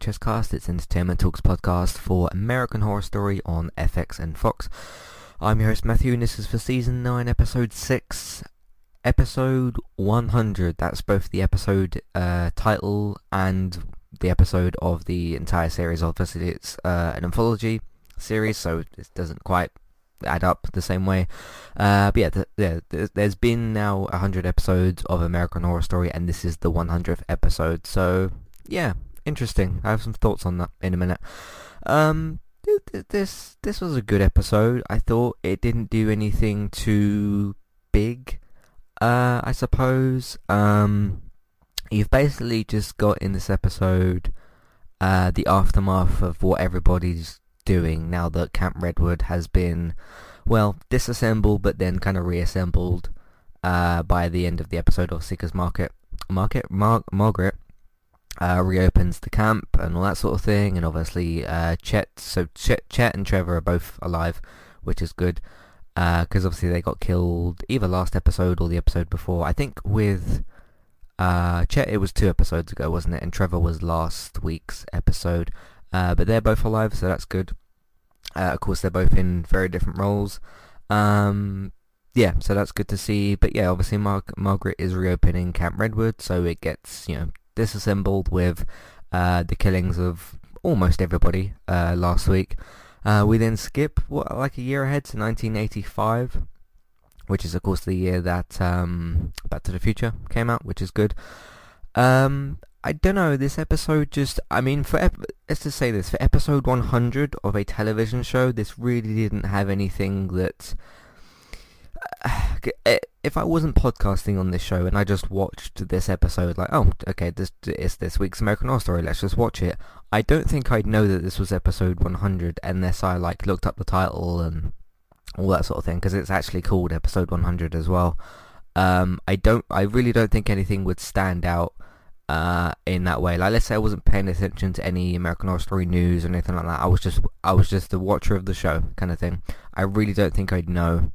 Welcome to the AHS Cast. It's Entertainment Talks podcast for American Horror Story on FX and Fox. I'm your host Matthew, and this is for season nine, episode six, episode 100. That's both the episode uh, title and the episode of the entire series. Obviously, it's uh, an anthology series, so it doesn't quite add up the same way. Uh, but yeah, th- yeah, there's been now 100 episodes of American Horror Story, and this is the 100th episode. So yeah, interesting. I have some thoughts on that in a minute. Um, this this was a good episode. I thought it didn't do anything too big. Uh, I suppose. Um, you've basically just got in this episode uh, the aftermath of what everybody's doing now that Camp Redwood has been, well, disassembled but then kind of reassembled uh, by the end of the episode of Seeker's Market. Market Mar- Margaret uh, reopens the camp and all that sort of thing, and obviously uh, Chet. So Chet, Chet and Trevor are both alive, which is good because uh, obviously they got killed either last episode or the episode before. I think with uh, Chet it was two episodes ago, wasn't it? And Trevor was last week's episode. Uh, but they're both alive, so that's good. Uh, of course, they're both in very different roles. Um, yeah, so that's good to see. But yeah, obviously Mar- Margaret is reopening Camp Redwood, so it gets you know disassembled with uh, the killings of almost everybody uh, last week. Uh, we then skip what, like a year ahead to 1985, which is of course the year that um, Back to the Future came out, which is good. Um, I don't know. This episode just, I mean, for ep- let's just say this: for episode 100 of a television show, this really didn't have anything that if I wasn't podcasting on this show and I just watched this episode, like, oh, okay, this is this week's American Horror Story, let's just watch it. I don't think I'd know that this was episode 100 unless I like looked up the title and all that sort of thing, because it's actually called episode 100 as well. Um, I don't, I really don't think anything would stand out uh, in that way. Like, let's say I wasn't paying attention to any American Horror Story news or anything like that. I was just, I was just a watcher of the show, kind of thing. I really don't think I'd know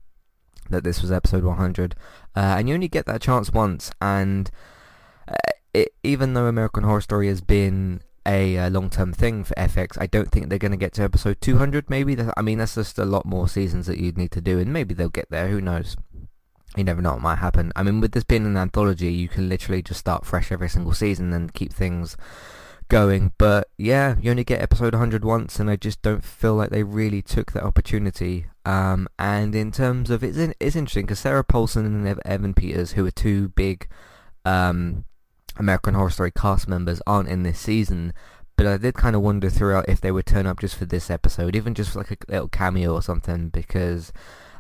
that this was episode 100, uh, and you only get that chance once. And uh, it, even though American Horror Story has been a, a long-term thing for FX, I don't think they're going to get to episode 200. Maybe I mean that's just a lot more seasons that you'd need to do, and maybe they'll get there. Who knows? You never know what might happen. I mean, with this being an anthology, you can literally just start fresh every single season and keep things going. But yeah, you only get episode 100 once, and I just don't feel like they really took that opportunity. Um, and in terms of it's in, it's interesting because Sarah Paulson and Evan Peters, who are two big um, American Horror Story cast members, aren't in this season. But I did kind of wonder throughout if they would turn up just for this episode, even just like a little cameo or something, because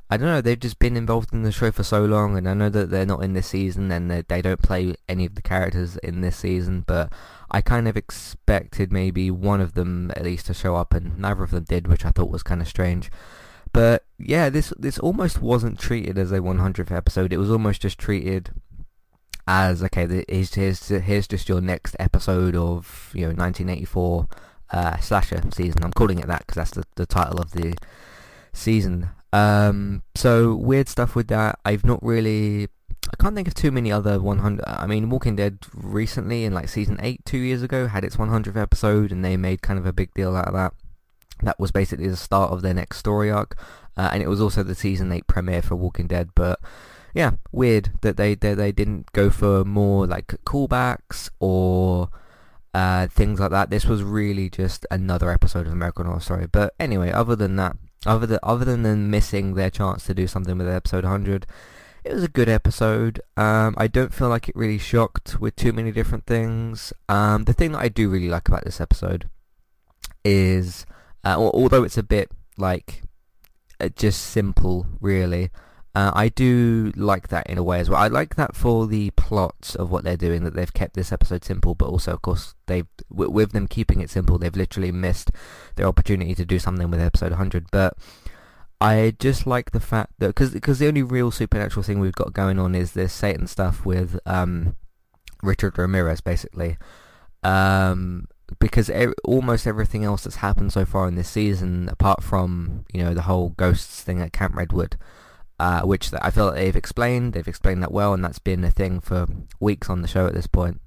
I don't know, they've just been involved in the show for so long, and I know that they're not in this season, and they, they don't play any of the characters in this season, but I kind of expected maybe one of them at least to show up, and neither of them did, which I thought was kind of strange. But yeah, this this almost wasn't treated as a 100th episode. It was almost just treated as okay, here's here's here's just your next episode of you know 1984 uh, slasher season. I'm calling it that because that's the the title of the season. Um, so weird stuff with that. I've not really I can't think of too many other 100. I mean, Walking Dead recently in like season 8 two years ago had its 100th episode and they made kind of a big deal out of that. That was basically the start of their next story arc uh, and it was also the season 8 premiere for Walking Dead but yeah, weird that they, they, they didn't go for more like callbacks or uh, things like that. This was really just another episode of American Horror Story. But anyway, other than that, other than other than missing their chance to do something with episode 100, it was a good episode. Um, I don't feel like it really shocked with too many different things. Um, the thing that I do really like about this episode is, uh, although it's a bit like uh, just simple, really, uh, I do like that in a way as well. I like that for the plot of what they're doing, that they've kept this episode simple, but also, of course, they've with them keeping it simple, they've literally missed their opportunity to do something with episode 100. But I just like the fact that because because the only real supernatural thing we've got going on is this Satan stuff with um, Richard Ramirez, basically. Um, because er- almost everything else that's happened so far in this season, apart from you know the whole ghosts thing at Camp Redwood, uh, which I feel like they've explained, they've explained that well, and that's been a thing for weeks on the show at this point.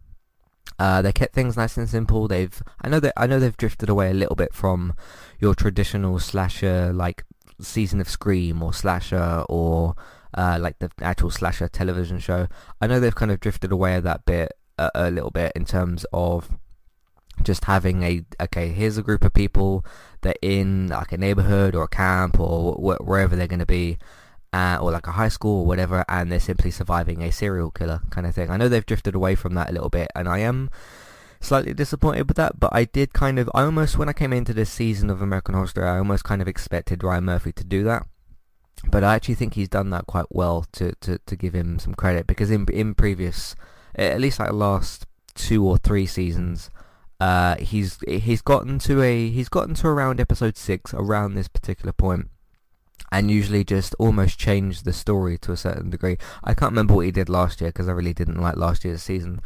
Uh, they kept things nice and simple. They've I know that I know they've drifted away a little bit from your traditional slasher like season of Scream or slasher or uh, like the actual slasher television show. I know they've kind of drifted away that bit a, a little bit in terms of just having a okay here's a group of people that in like a neighborhood or a camp or wh- wherever they're going to be uh, or like a high school or whatever and they're simply surviving a serial killer kind of thing. I know they've drifted away from that a little bit and i am slightly disappointed with that but i did kind of i almost when i came into this season of american horror story i almost kind of expected ryan murphy to do that. But i actually think he's done that quite well to, to, to give him some credit because in in previous at least like the last two or three seasons uh, he's he's gotten to a he's gotten to around episode six around this particular point, and usually just almost change the story to a certain degree. I can't remember what he did last year because I really didn't like last year's season.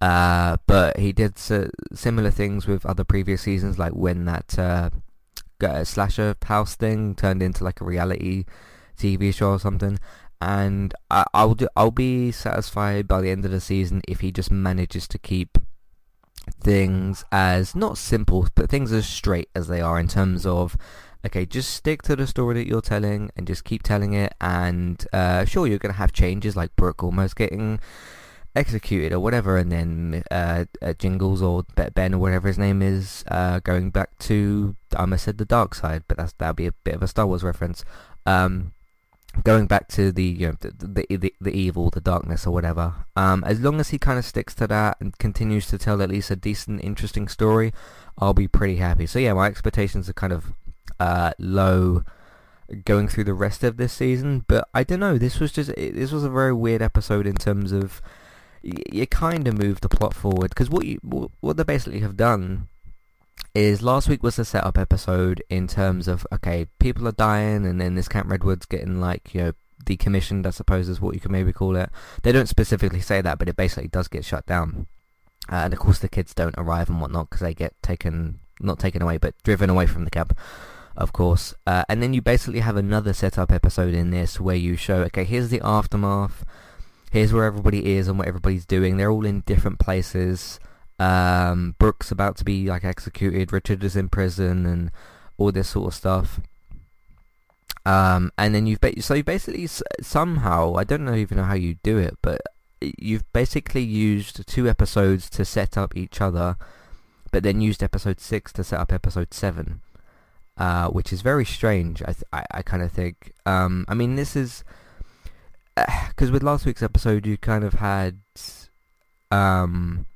Uh, but he did similar things with other previous seasons, like when that uh, slasher house thing turned into like a reality TV show or something. And I, I'll do, I'll be satisfied by the end of the season if he just manages to keep things as not simple, but things as straight as they are in terms of okay, just stick to the story that you're telling and just keep telling it. And uh, sure, you're going to have changes like Brooke almost getting executed or whatever, and then uh, uh, Jingles or Ben or whatever his name is uh, going back to I almost said the dark side, but that's that'll be a bit of a Star Wars reference. Um, going back to the you know the the, the, the evil, the darkness, or whatever. Um, as long as he kind of sticks to that and continues to tell at least a decent, interesting story, I'll be pretty happy. So yeah, my expectations are kind of uh, low going through the rest of this season, but I don't know. This was just this was a very weird episode in terms of you, you kind of moved the plot forward because what you what they basically have done is last week was the setup episode in terms of okay, people are dying, and then this Camp Redwood's getting like you know decommissioned, I suppose is what you could maybe call it. They don't specifically say that, but it basically does get shut down. Uh, and of course, the kids don't arrive and whatnot because they get taken, not taken away, but driven away from the camp, of course. Uh, and then you basically have another setup episode in this where you show, okay, here's the aftermath, here's where everybody is and what everybody's doing. They're all in different places. Um, Brooke's about to be like executed. Richard is in prison, and all this sort of stuff. Um, and then you've ba- so you basically somehow I don't know even know how you do it, but you've basically used two episodes to set up each other, but then used episode six to set up episode seven, uh, which is very strange. I th- I, I kind of think. Um, I mean, this is because uh, with last week's episode you kind of had um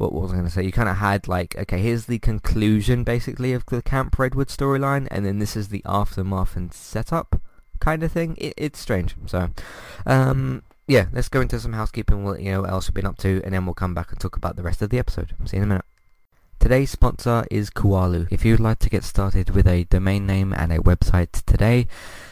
what, was I going to say? You kind of had like, okay, here's the conclusion basically of the Camp Redwood storyline, and then this is the aftermath and setup kind of thing. It, it's strange. So, um, yeah, let's go into some housekeeping. What you know what else we've been up to, and then we'll come back and talk about the rest of the episode. See you in a minute. Today's sponsor is Kualu. If you'd like to get started with a domain name and a website today,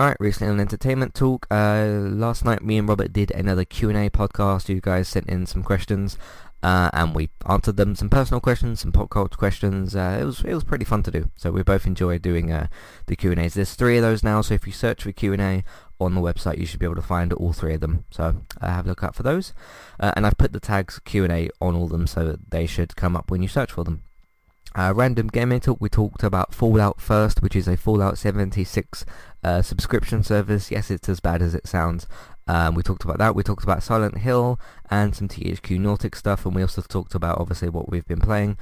Alright, recently on Entertainment Talk, uh, last night me and Robert did another Q&A podcast. You guys sent in some questions. uh, and we answered them some personal questions, some pop culture questions. Uh, it was it was pretty fun to do. So we both enjoyed doing uh, the Q and A's. There's three of those now. So if you search for Q and A on the website, you should be able to find all three of them. So uh, have a look out for those. Uh, and I've put the tags Q and A on all of them, so they should come up when you search for them. Uh, random gaming talk. We talked about Fallout first, which is a Fallout 76 uh, subscription service. Yes, it's as bad as it sounds. Um, we talked about that. We talked about Silent Hill and some THQ Nordic stuff, and we also talked about obviously what we've been playing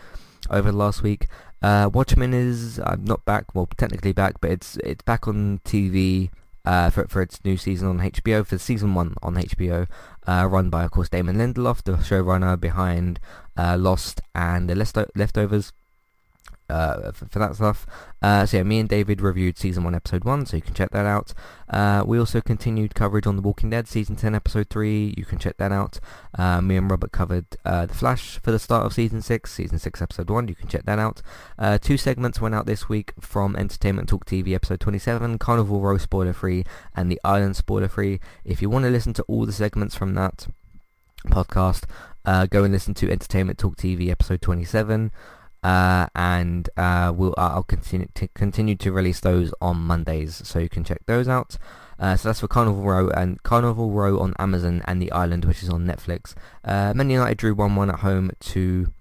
over the last week. Uh, Watchmen is uh, not back, well technically back, but it's it's back on TV uh, for for its new season on HBO for season one on HBO, uh, run by of course Damon Lindelof, the showrunner behind uh, Lost and the Leftovers uh, for, that stuff. Uh, so yeah, me and David reviewed season 1 episode 1, so you can check that out. Uh, we also continued coverage on The Walking Dead season 10 episode 3, you can check that out. Uh, me and Robert covered uh, The Flash for the start of season 6, season 6 episode 1, you can check that out. Uh, two segments went out this week from Entertainment Talk TV episode 27, Carnival Row spoiler free and The Island spoiler free. If you want to listen to all the segments from that podcast, go and listen to Entertainment Talk TV episode 27 uh, and uh, we'll I'll continue to continue to release those on Mondays, so you can check those out. Uh, so that's for Carnival Row and Carnival Row on Amazon and The Island, which is on Netflix. Uh, Man United drew one one at home to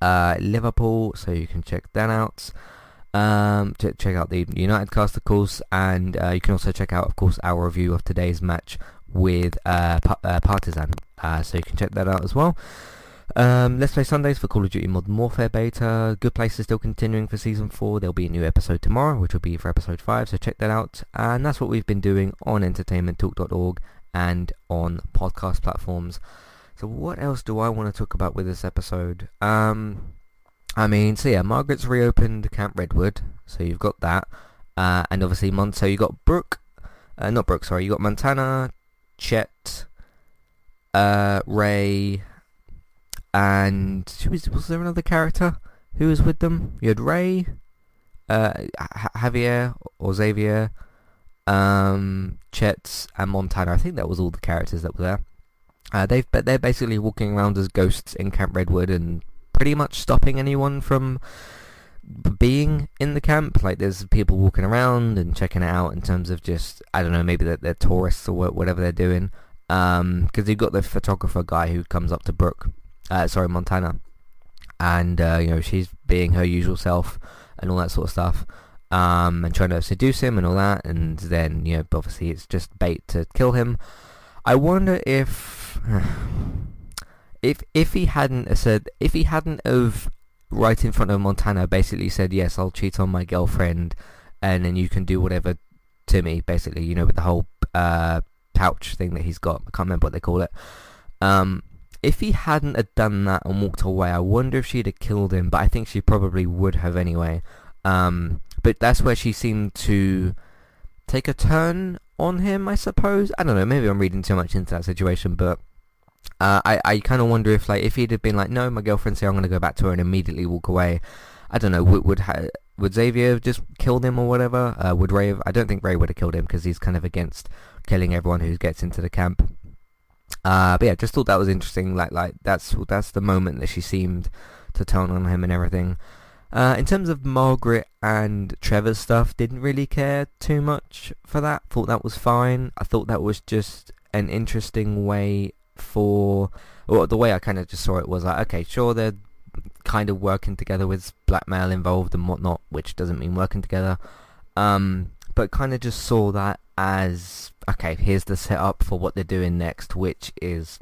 uh, Liverpool, so you can check that out. Um, ch- check out the United cast, of course, and uh, you can also check out, of course, our review of today's match with uh, pa- uh, Partizan. Uh, so you can check that out as well. Um, Let's Play Sundays for Call of Duty Modern Warfare Beta. Good Place is still continuing for Season 4. There'll be a new episode tomorrow, which will be for Episode 5, so check that out. And that's what we've been doing on entertainmenttalk.org and on podcast platforms. So what else do I want to talk about with this episode? Um, I mean, so yeah, Margaret's reopened Camp Redwood, so you've got that. Uh, and obviously, Mon- so you got Brooke, uh, not Brooke, sorry, you got Montana, Chet, uh, Ray, and was was there another character who was with them? You had Ray, uh, Javier or Xavier, um, Chet, and Montana. I think that was all the characters that were there. Uh, they've they're basically walking around as ghosts in Camp Redwood and pretty much stopping anyone from being in the camp. Like there's people walking around and checking it out in terms of just I don't know maybe they're, they're tourists or whatever they're doing. Because um, you've got the photographer guy who comes up to Brooke uh, sorry, Montana, and uh, you know she's being her usual self and all that sort of stuff, um, and trying to seduce him and all that, and then you know obviously it's just bait to kill him. I wonder if if if he hadn't said if he hadn't of right in front of Montana basically said yes I'll cheat on my girlfriend and then you can do whatever to me basically you know with the whole uh, pouch thing that he's got. I can't remember what they call it. Um, if he hadn't have done that and walked away, I wonder if she'd have killed him. But I think she probably would have anyway. Um, but that's where she seemed to take a turn on him, I suppose. I don't know. Maybe I'm reading too much into that situation, but uh, I I kind of wonder if like if he'd have been like, no, my girlfriend say I'm going to go back to her and immediately walk away. I don't know. Would would, ha- would Xavier have just killed him or whatever? Uh, would Ray? Have, I don't think Ray would have killed him because he's kind of against killing everyone who gets into the camp. Uh, but yeah, just thought that was interesting. Like, like that's that's the moment that she seemed to turn on him and everything. Uh, in terms of Margaret and Trevor's stuff, didn't really care too much for that. Thought that was fine. I thought that was just an interesting way for, well, the way I kind of just saw it was like, okay, sure, they're kind of working together with blackmail involved and whatnot, which doesn't mean working together. Um, but kind of just saw that as okay, here's the setup for what they're doing next, which is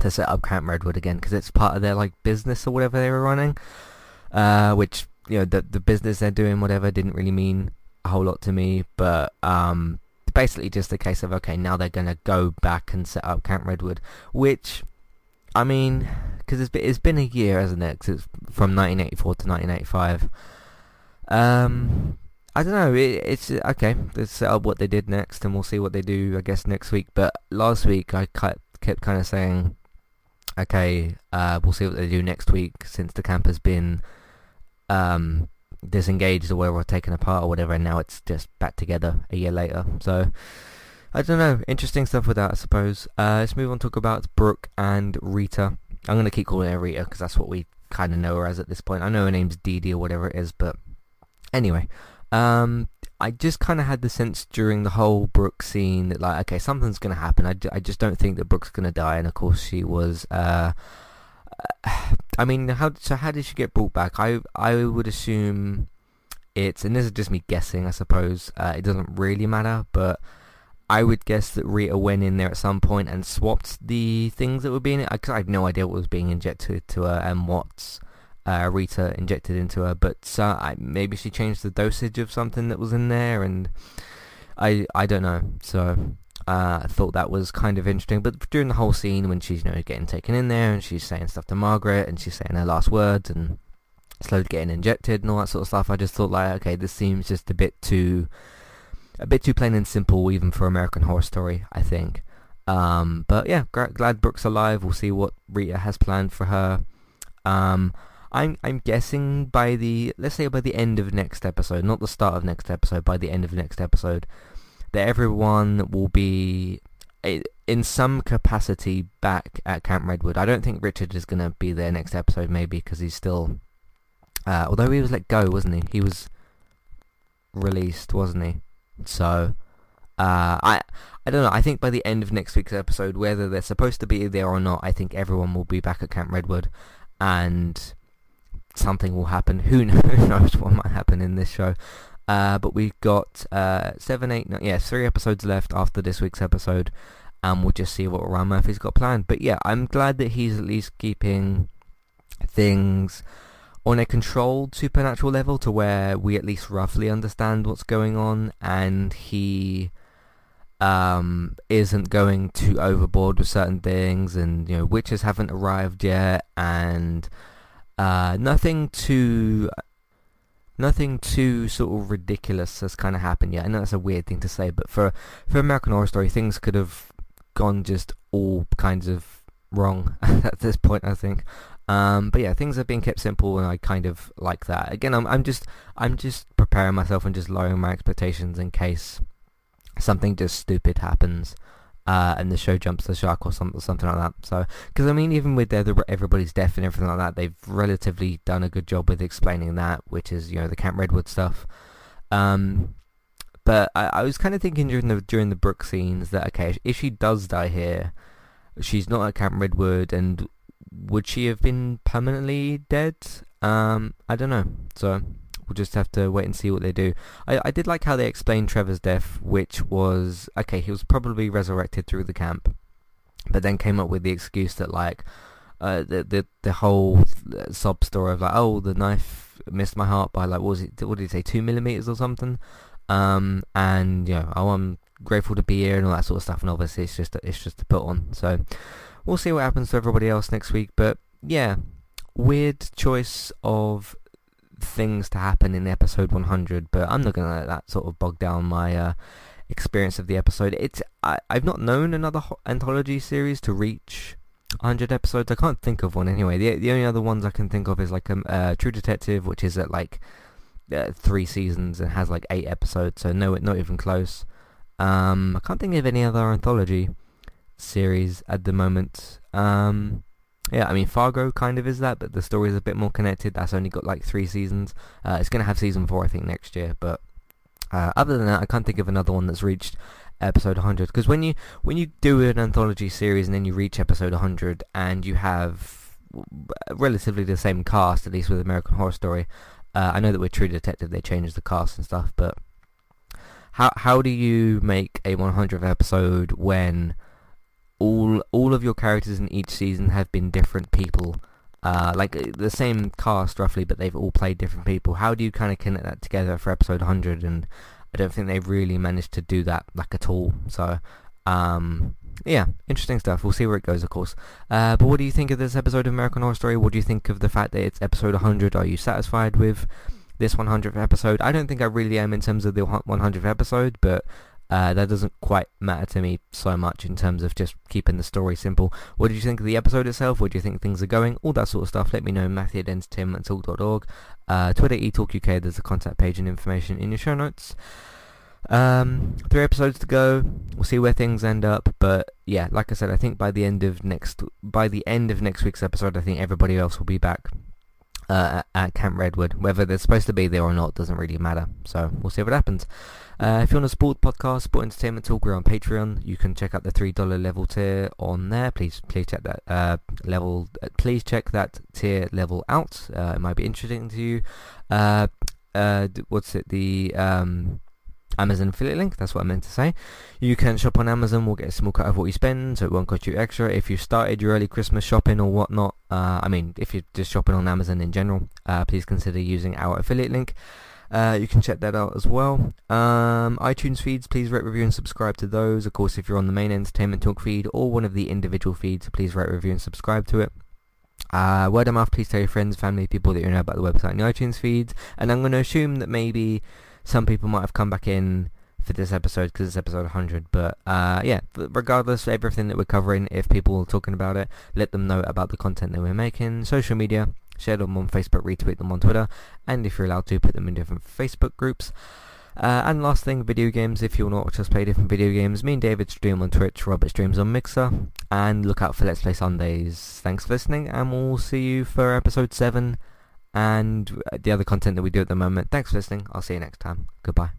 to set up Camp Redwood again because it's part of their like business or whatever they were running. Uh, which you know the the business they're doing whatever didn't really mean a whole lot to me, but um, basically just a case of okay, now they're gonna go back and set up Camp Redwood, which I mean, because it's it's been a year, hasn't it? Cause it's from 1984 to 1985. Um, I don't know. It, it's okay. Let's set up what they did next, and we'll see what they do. I guess next week. But last week I kept, kept kind of saying, okay, uh, we'll see what they do next week since the camp has been um, disengaged or whatever, or taken apart or whatever, and now it's just back together a year later. So I don't know. Interesting stuff with that, I suppose. Uh, let's move on talk about Brooke and Rita. I'm gonna keep calling her Rita because that's what we kind of know her as at this point. I know her name's Dee Dee or whatever it is, but anyway, um, I just kind of had the sense during the whole Brooke scene that like, okay, something's gonna happen. I, I just don't think that Brooke's gonna die, and of course she was. Uh, I mean, how so? How did she get brought back? I I would assume it's, and this is just me guessing, I suppose. Uh, it doesn't really matter, but I would guess that Rita went in there at some point and swapped the things that were being. I, I had no idea what was being injected to her and what uh, Rita injected into her. But uh, I, maybe she changed the dosage of something that was in there, and I I don't know. So uh, I thought that was kind of interesting. But during the whole scene, when she's you know getting taken in there and she's saying stuff to Margaret and she's saying her last words and slowly getting injected and all that sort of stuff, I just thought like, okay, this seems just a bit too a bit too plain and simple even for American Horror Story, I think. Um, but yeah, glad Brooke's alive. We'll see what Rita has planned for her. Um, I'm I'm guessing by the let's say by the end of next episode, not the start of next episode, by the end of next episode, that everyone will be in some capacity back at Camp Redwood. I don't think Richard is going to be there next episode, maybe because he's still. Uh, although he was let go, wasn't he? He was released, wasn't he? So, uh, I I don't know. I think by the end of next week's episode, whether they're supposed to be there or not, I think everyone will be back at Camp Redwood, and something will happen. Who knows what might happen in this show? Uh, but we've got uh, seven, eight, nine, yeah, three episodes left after this week's episode, and we'll just see what Ryan Murphy's got planned. But yeah, I'm glad that he's at least keeping things on a controlled supernatural level to where we at least roughly understand what's going on and he um, isn't going too overboard with certain things and you know witches haven't arrived yet and uh, nothing too nothing too sort of ridiculous has kind of happened yet. I know that's a weird thing to say, but for for American Horror Story, things could have gone just all kinds of wrong at this point. I think. Um, but yeah, things have been kept simple, and I kind of like that. Again, I'm I'm just I'm just preparing myself and just lowering my expectations in case something just stupid happens, uh, and the show jumps the shark or something something like that. So, because I mean, even with the, everybody's death and everything like that, they've relatively done a good job with explaining that, which is you know the Camp Redwood stuff. Um, but I, I was kind of thinking during the during the Brooke scenes that okay, if she does die here, she's not at Camp Redwood, and would she have been permanently dead? Um, I don't know. So we'll just have to wait and see what they do. I, I did like how they explained Trevor's death, which was okay. He was probably resurrected through the camp, but then came up with the excuse that like uh, the the the whole sob story of like oh the knife missed my heart by like what was it what did he say two millimeters or something, um and you know oh I'm grateful to be here and all that sort of stuff and obviously it's just it's just to put on so we'll see what happens to everybody else next week. But yeah, weird choice of things to happen in episode 100. But I'm not gonna let that sort of bog down my uh, experience of the episode. It's I, I've not known another ho- anthology series to reach 100 episodes. I can't think of one anyway. The the only other ones I can think of is like um, uh, True Detective, which is at like uh, three seasons and has like eight episodes. So no, not even close. Um, I can't think of any other anthology series at the moment. Um, yeah, I mean Fargo kind of is that, but the story is a bit more connected. That's only got like three seasons. Uh, it's going to have season four, I think, next year. But uh, other than that, I can't think of another one that's reached episode 100. Because when you when you do an anthology series and then you reach episode 100 and you have relatively the same cast, at least with American Horror Story. Uh, I know that with True Detective they changed the cast and stuff, but how how do you make a 100th episode when all all of your characters in each season have been different people. Uh, like uh, the same cast roughly, but they've all played different people. How do you kind of connect that together for episode 100? And I don't think they've really managed to do that like at all. So, um, yeah, interesting stuff. We'll see where it goes, of course. Uh, but what do you think of this episode of American Horror Story? What do you think of the fact that it's episode 100? Are you satisfied with this 100th episode? I don't think I really am in terms of the 100th episode, but uh, that doesn't quite matter to me so much in terms of just keeping the story simple. What did you think of the episode itself? Where do you think things are going? All that sort of stuff. Let me know. Matthew at entertainmenttalk.org. Uh, Twitter, eTalkUK. There's a contact page and information in your show notes. Um, three episodes to go. We'll see where things end up. But yeah, like I said, I think by the end of next by the end of next week's episode, I think everybody else will be back uh, at Camp Redwood. Whether they're supposed to be there or not doesn't really matter. So we'll see what happens. Uh, if you want to support podcast, support Entertainment Talk, we're on Patreon. You can check out the three dollar level tier on there. Please, please check that uh, level. Uh, please check that tier level out. Uh, it might be interesting to you. Uh, what's it? The um, Amazon affiliate link, that's what I meant to say. You can shop on Amazon, we'll get a small cut of what you spend, so it won't cost you extra. If you started your early Christmas shopping or whatnot, uh, I mean, if you're just shopping on Amazon in general, uh, please consider using our affiliate link. Uh, you can check that out as well. Um, iTunes feeds, please rate, review, and subscribe to those. Of course, if you're on the main Entertainment Talk feed or one of the individual feeds, please rate, review, and subscribe to it. Uh, word of mouth, please tell your friends, family, people that you know about the website and the iTunes feeds. And I'm going to assume that maybe some people might have come back in for this episode because it's episode 100. But uh, yeah, regardless of everything that we're covering, if people are talking about it, let them know about the content that we're making. Social media, share them on Facebook, retweet them on Twitter, and if you're allowed to, put them in different Facebook groups. Uh, and last thing, video games. If you want to watch us play different video games, me and David stream on Twitch, Robert streams on Mixer, and look out for Let's Play Sundays. Thanks for listening, and we'll see you for episode 7 and uh, the other content that we do at the moment. Thanks for listening. I'll see you next time. Goodbye.